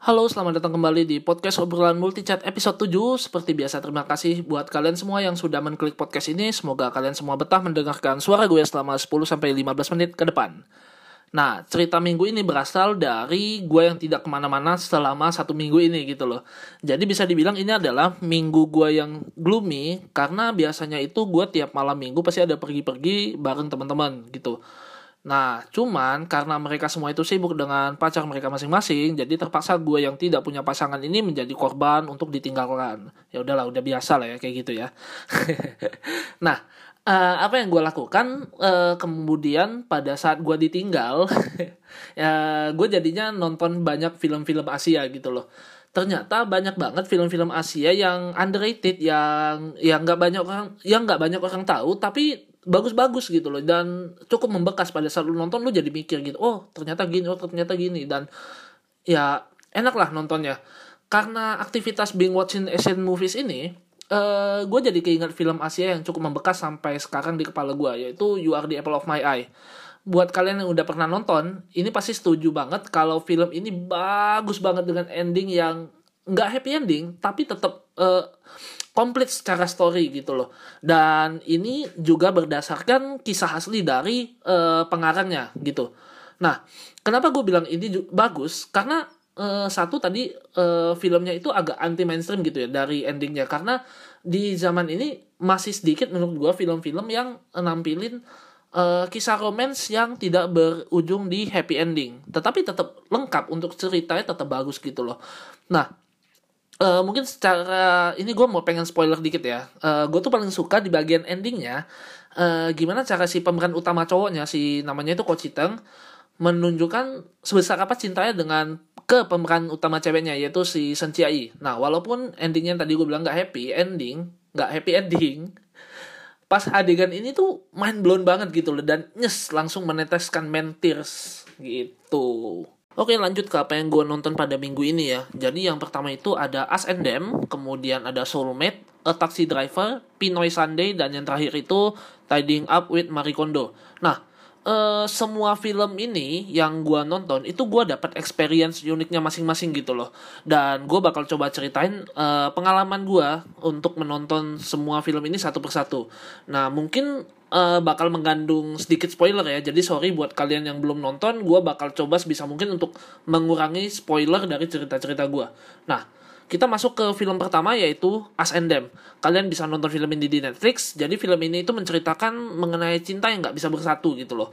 Halo, selamat datang kembali di podcast obrolan multichat episode 7. Seperti biasa, terima kasih buat kalian semua yang sudah menklik podcast ini. Semoga kalian semua betah mendengarkan suara gue selama 10-15 menit ke depan. Nah, cerita minggu ini berasal dari gue yang tidak ke mana-mana selama satu minggu ini gitu loh. Jadi bisa dibilang ini adalah minggu gue yang gloomy, karena biasanya itu gue tiap malam minggu pasti ada pergi-pergi bareng teman-teman gitu. Nah, cuman karena mereka semua itu sibuk dengan pacar mereka masing-masing, jadi terpaksa gue yang tidak punya pasangan ini menjadi korban untuk ditinggalkan. Ya udahlah, udah biasa lah ya kayak gitu ya. nah, uh, apa yang gue lakukan uh, kemudian pada saat gue ditinggal ya gue jadinya nonton banyak film-film Asia gitu loh ternyata banyak banget film-film Asia yang underrated yang yang nggak banyak orang yang nggak banyak orang tahu tapi bagus-bagus gitu loh. Dan cukup membekas pada saat lu nonton lu jadi mikir gitu oh ternyata gini oh ternyata gini. Dan ya enak lah nontonnya. Karena aktivitas being watching Asian movies ini uh, eh, gue jadi keinget film Asia yang cukup membekas sampai sekarang di kepala gue yaitu You Are the Apple of My Eye. Buat kalian yang udah pernah nonton, ini pasti setuju banget kalau film ini bagus banget dengan ending yang nggak happy ending, tapi tetap uh, komplit secara story gitu loh. Dan ini juga berdasarkan kisah asli dari uh, pengarangnya gitu. Nah, kenapa gue bilang ini bagus? Karena uh, satu tadi uh, filmnya itu agak anti mainstream gitu ya dari endingnya karena di zaman ini masih sedikit menurut gue film-film yang nampilin uh, kisah romance yang tidak berujung di happy ending tetapi tetap lengkap untuk ceritanya tetap bagus gitu loh nah uh, mungkin secara ini gue mau pengen spoiler dikit ya uh, gue tuh paling suka di bagian endingnya uh, gimana cara si pemeran utama cowoknya si namanya itu Ko Chiteng menunjukkan sebesar apa cintanya dengan ke pemeran utama ceweknya yaitu si Sen Chiai. Nah walaupun endingnya tadi gue bilang nggak happy ending, nggak happy ending, pas adegan ini tuh main blown banget gitu loh dan nyes langsung meneteskan men tears gitu. Oke lanjut ke apa yang gue nonton pada minggu ini ya. Jadi yang pertama itu ada As and Them, kemudian ada Soulmate, A Taxi Driver, Pinoy Sunday, dan yang terakhir itu Tidying Up with Marie Kondo. Nah, uh, semua film ini yang gue nonton itu gue dapat experience uniknya masing-masing gitu loh dan gue bakal coba ceritain uh, pengalaman gue untuk menonton semua film ini satu persatu nah mungkin uh, bakal mengandung sedikit spoiler ya jadi sorry buat kalian yang belum nonton gue bakal coba sebisa mungkin untuk mengurangi spoiler dari cerita-cerita gue nah kita masuk ke film pertama yaitu As and Them. Kalian bisa nonton film ini di Netflix. Jadi film ini itu menceritakan mengenai cinta yang nggak bisa bersatu gitu loh.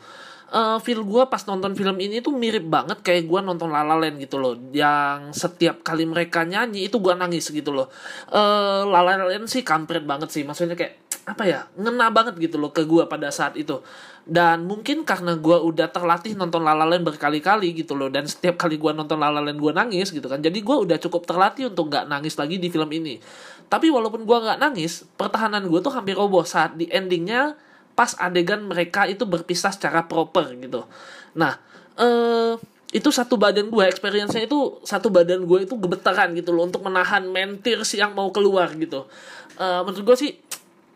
Uh, feel gue pas nonton film ini tuh mirip banget kayak gue nonton La La Land gitu loh yang setiap kali mereka nyanyi itu gue nangis gitu loh uh, La La Land sih kampret banget sih maksudnya kayak apa ya ngena banget gitu loh ke gue pada saat itu. Dan mungkin karena gue udah terlatih nonton La La Land berkali-kali gitu loh dan setiap kali gue nonton La La Land gue nangis gitu kan. Jadi gue udah cukup terlatih untuk nggak nangis lagi di film ini. Tapi walaupun gue nggak nangis pertahanan gue tuh hampir roboh saat di endingnya pas adegan mereka itu berpisah secara proper gitu. Nah eh itu satu badan gue experience-nya itu satu badan gue itu gebetaran gitu loh untuk menahan mentir yang mau keluar gitu. Uh, menurut gue sih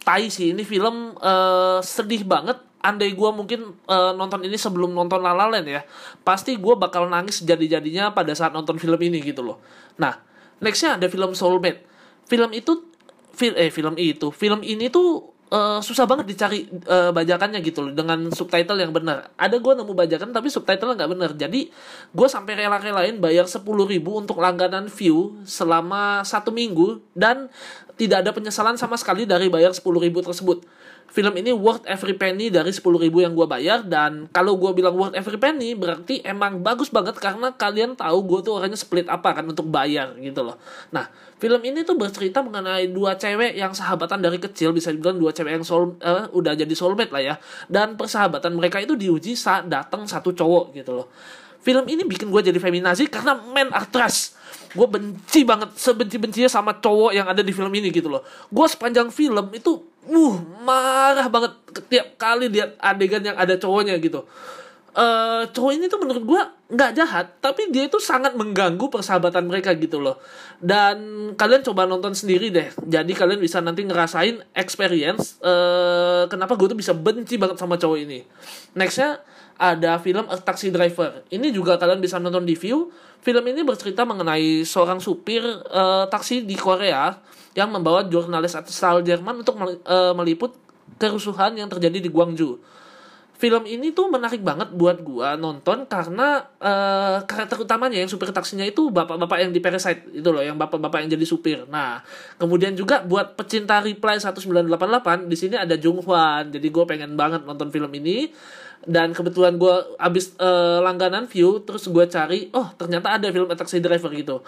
tai sih ini film uh, sedih banget. Andai gue mungkin uh, nonton ini sebelum nonton La La Land ya pasti gue bakal nangis jadi-jadinya pada saat nonton film ini gitu loh. Nah nextnya ada film Soulmate. Film itu fil eh film itu film ini tuh uh, susah banget dicari uh, bajakannya gitu loh dengan subtitle yang benar ada gue nemu bajakan tapi subtitle nggak benar jadi gue sampai rela-relain bayar sepuluh ribu untuk langganan view selama satu minggu dan tidak ada penyesalan sama sekali dari bayar 10 ribu tersebut. Film ini worth every penny dari 10 ribu yang gue bayar dan kalau gue bilang worth every penny berarti emang bagus banget karena kalian tahu gue tuh orangnya split apa kan untuk bayar gitu loh. Nah film ini tuh bercerita mengenai dua cewek yang sahabatan dari kecil bisa dibilang dua cewek yang soul uh, udah jadi soulmate lah ya dan persahabatan mereka itu diuji saat datang satu cowok gitu loh. Film ini bikin gue jadi feminazi karena men aktris gue benci banget sebenci bencinya sama cowok yang ada di film ini gitu loh gue sepanjang film itu uh marah banget setiap kali lihat adegan yang ada cowoknya gitu uh, cowok ini tuh menurut gue nggak jahat tapi dia itu sangat mengganggu persahabatan mereka gitu loh dan kalian coba nonton sendiri deh jadi kalian bisa nanti ngerasain experience uh, kenapa gue tuh bisa benci banget sama cowok ini nextnya ada film A Taxi Driver. Ini juga kalian bisa nonton di View. Film ini bercerita mengenai seorang supir uh, taksi di Korea yang membawa jurnalis asal Jerman untuk meliput kerusuhan yang terjadi di Gwangju film ini tuh menarik banget buat gua nonton karena uh, karakter utamanya yang supir taksinya itu bapak-bapak yang di Parasite itu loh yang bapak-bapak yang jadi supir. Nah, kemudian juga buat pecinta Reply 1988 di sini ada Jung Hwan. Jadi gua pengen banget nonton film ini dan kebetulan gua abis uh, langganan view terus gua cari oh ternyata ada film Taxi Driver gitu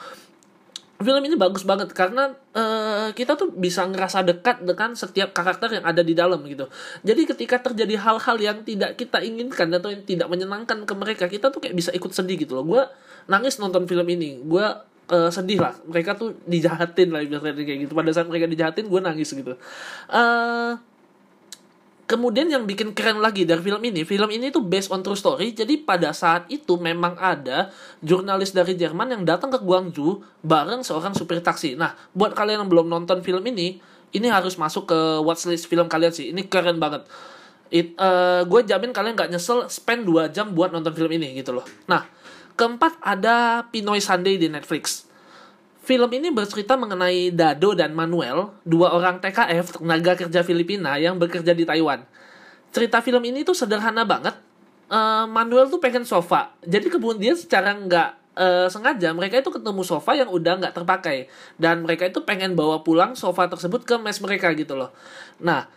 film ini bagus banget karena uh, kita tuh bisa ngerasa dekat dengan setiap karakter yang ada di dalam gitu. Jadi ketika terjadi hal-hal yang tidak kita inginkan atau yang tidak menyenangkan ke mereka, kita tuh kayak bisa ikut sedih gitu loh. Gue nangis nonton film ini. Gue uh, sedih lah. Mereka tuh dijahatin lah ibaratnya kayak gitu. Pada saat mereka dijahatin, gue nangis gitu. Uh, kemudian yang bikin keren lagi dari film ini, film ini tuh based on true story. Jadi pada saat itu memang ada jurnalis dari Jerman yang datang ke Guangzhou bareng seorang supir taksi. Nah, buat kalian yang belum nonton film ini, ini harus masuk ke watchlist film kalian sih. Ini keren banget. It, uh, gue jamin kalian gak nyesel spend 2 jam buat nonton film ini gitu loh. Nah, keempat ada Pinoy Sunday di Netflix. Film ini bercerita mengenai Dado dan Manuel, dua orang TKF tenaga kerja Filipina yang bekerja di Taiwan. Cerita film ini tuh sederhana banget. Uh, Manuel tuh pengen sofa, jadi kemudian secara nggak uh, sengaja mereka itu ketemu sofa yang udah nggak terpakai dan mereka itu pengen bawa pulang sofa tersebut ke mes mereka gitu loh. Nah,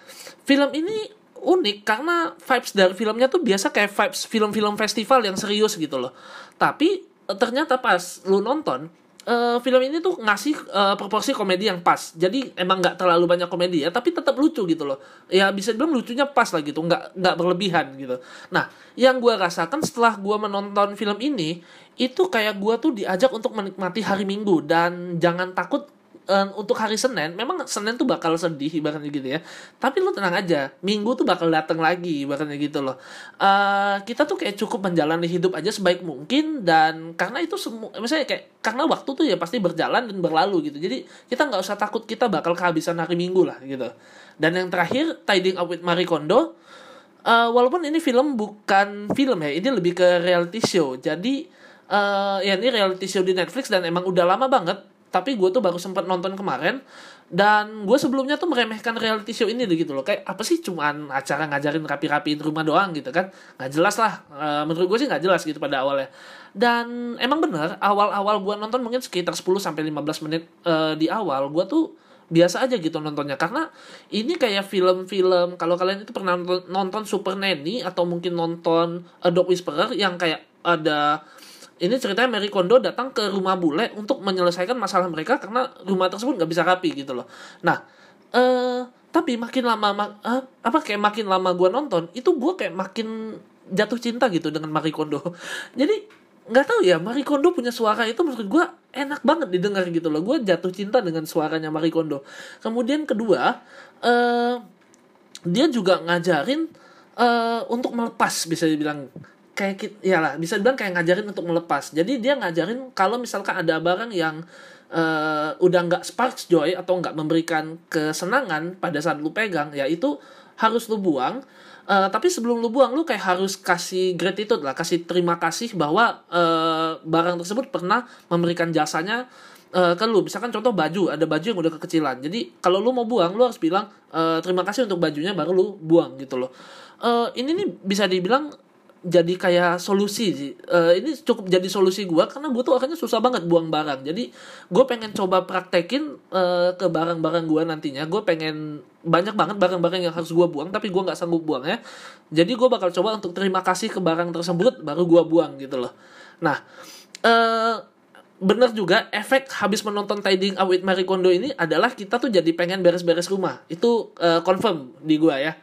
film ini unik karena vibes dari filmnya tuh biasa kayak vibes film-film festival yang serius gitu loh. Tapi ternyata pas lu nonton uh, film ini tuh ngasih uh, proporsi komedi yang pas. Jadi emang nggak terlalu banyak komedi ya, tapi tetap lucu gitu loh. Ya bisa dibilang lucunya pas lah gitu, nggak nggak berlebihan gitu. Nah, yang gue rasakan setelah gue menonton film ini, itu kayak gue tuh diajak untuk menikmati hari Minggu dan jangan takut uh, untuk hari Senin memang Senin tuh bakal sedih ibaratnya gitu ya. Tapi lu tenang aja Minggu tuh bakal datang lagi ibaratnya gitu loh. Uh, kita tuh kayak cukup menjalani hidup aja sebaik mungkin dan karena itu semua misalnya kayak karena waktu tuh ya pasti berjalan dan berlalu gitu. Jadi kita nggak usah takut kita bakal kehabisan hari Minggu lah gitu. Dan yang terakhir Tiding Up with Marie Kondo. Uh, walaupun ini film bukan film ya ini lebih ke reality show. Jadi uh, ya ini reality show di Netflix dan emang udah lama banget tapi gue tuh baru sempat nonton kemarin dan gue sebelumnya tuh meremehkan reality show ini gitu loh. Kayak apa sih cuman acara ngajarin rapi-rapiin rumah doang gitu kan? Nggak jelas lah e, menurut gue sih nggak jelas gitu pada awalnya. Dan emang bener awal-awal gue nonton mungkin sekitar 10 sampai 15 menit e, di awal gue tuh biasa aja gitu nontonnya. Karena ini kayak film-film kalau kalian itu pernah nonton, nonton Super Nanny atau mungkin nonton A Dog Whisperer yang kayak ada ini ceritanya Mary Kondo datang ke rumah bule untuk menyelesaikan masalah mereka karena rumah tersebut nggak bisa rapi gitu loh. Nah, eh tapi makin lama mak, eh, apa kayak makin lama gue nonton itu gue kayak makin jatuh cinta gitu dengan Mary Kondo. Jadi nggak tahu ya Mary Kondo punya suara itu menurut gue enak banget didengar gitu loh. Gue jatuh cinta dengan suaranya Mary Kondo. Kemudian kedua, eh dia juga ngajarin uh, untuk melepas bisa dibilang kayak ya lah bisa bilang kayak ngajarin untuk melepas. Jadi dia ngajarin kalau misalkan ada barang yang uh, udah nggak sparks joy atau nggak memberikan kesenangan pada saat lu pegang ya itu harus lu buang. Uh, tapi sebelum lu buang lu kayak harus kasih gratitude lah kasih terima kasih bahwa uh, barang tersebut pernah memberikan jasanya uh, ke lu. Misalkan contoh baju ada baju yang udah kekecilan. Jadi kalau lu mau buang lu harus bilang uh, terima kasih untuk bajunya baru lu buang gitu loh. Uh, ini nih bisa dibilang jadi kayak solusi sih. Uh, ini cukup jadi solusi gue karena gue tuh akhirnya susah banget buang barang. Jadi gue pengen coba praktekin uh, ke barang-barang gue nantinya. Gue pengen banyak banget barang-barang yang harus gue buang tapi gue nggak sanggup buang ya. Jadi gue bakal coba untuk terima kasih ke barang tersebut baru gue buang gitu loh. Nah, uh, bener juga efek habis menonton Tiding Awit Marie Kondo ini adalah kita tuh jadi pengen beres-beres rumah. Itu uh, confirm di gue ya.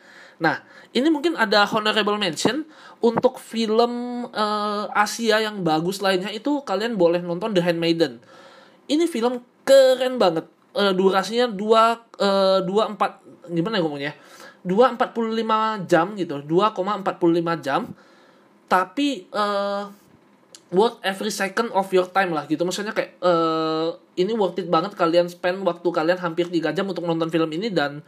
Nah, ini mungkin ada honorable mention untuk film uh, Asia yang bagus lainnya itu kalian boleh nonton The Handmaiden. Ini film keren banget. Uh, durasinya dua uh, dua empat gimana ya ngomongnya? Dua empat puluh lima jam gitu, dua koma empat puluh lima jam. Tapi uh, worth every second of your time lah gitu. Maksudnya kayak uh, ini worth it banget kalian spend waktu kalian hampir tiga jam untuk nonton film ini dan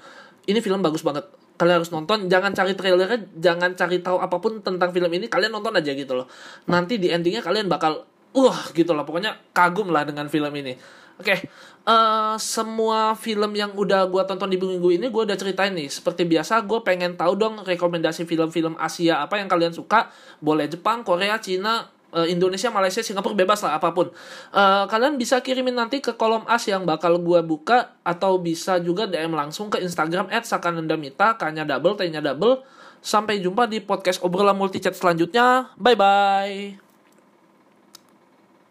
ini film bagus banget kalian harus nonton jangan cari trailernya jangan cari tahu apa pun tentang film ini kalian nonton aja gitu loh. Nanti di endingnya kalian bakal uh gitu loh. Pokoknya kagum lah dengan film ini. Oke okay. uh, semua film yang udah gue tonton di minggu ini gue udah ceritain nih. Seperti biasa gue pengen tahu dong rekomendasi film-film Asia apa yang kalian suka. Boleh Jepang Korea Cina uh, Indonesia, Malaysia, Singapura bebas lah apa pun. Uh, kalian bisa kirimin nanti ke kolom as yang bakal gue buka atau bisa juga DM langsung ke Instagram @sakanandamita, kanya double, t-nya double. Sampai jumpa di podcast obrolan multi chat selanjutnya. Bye bye.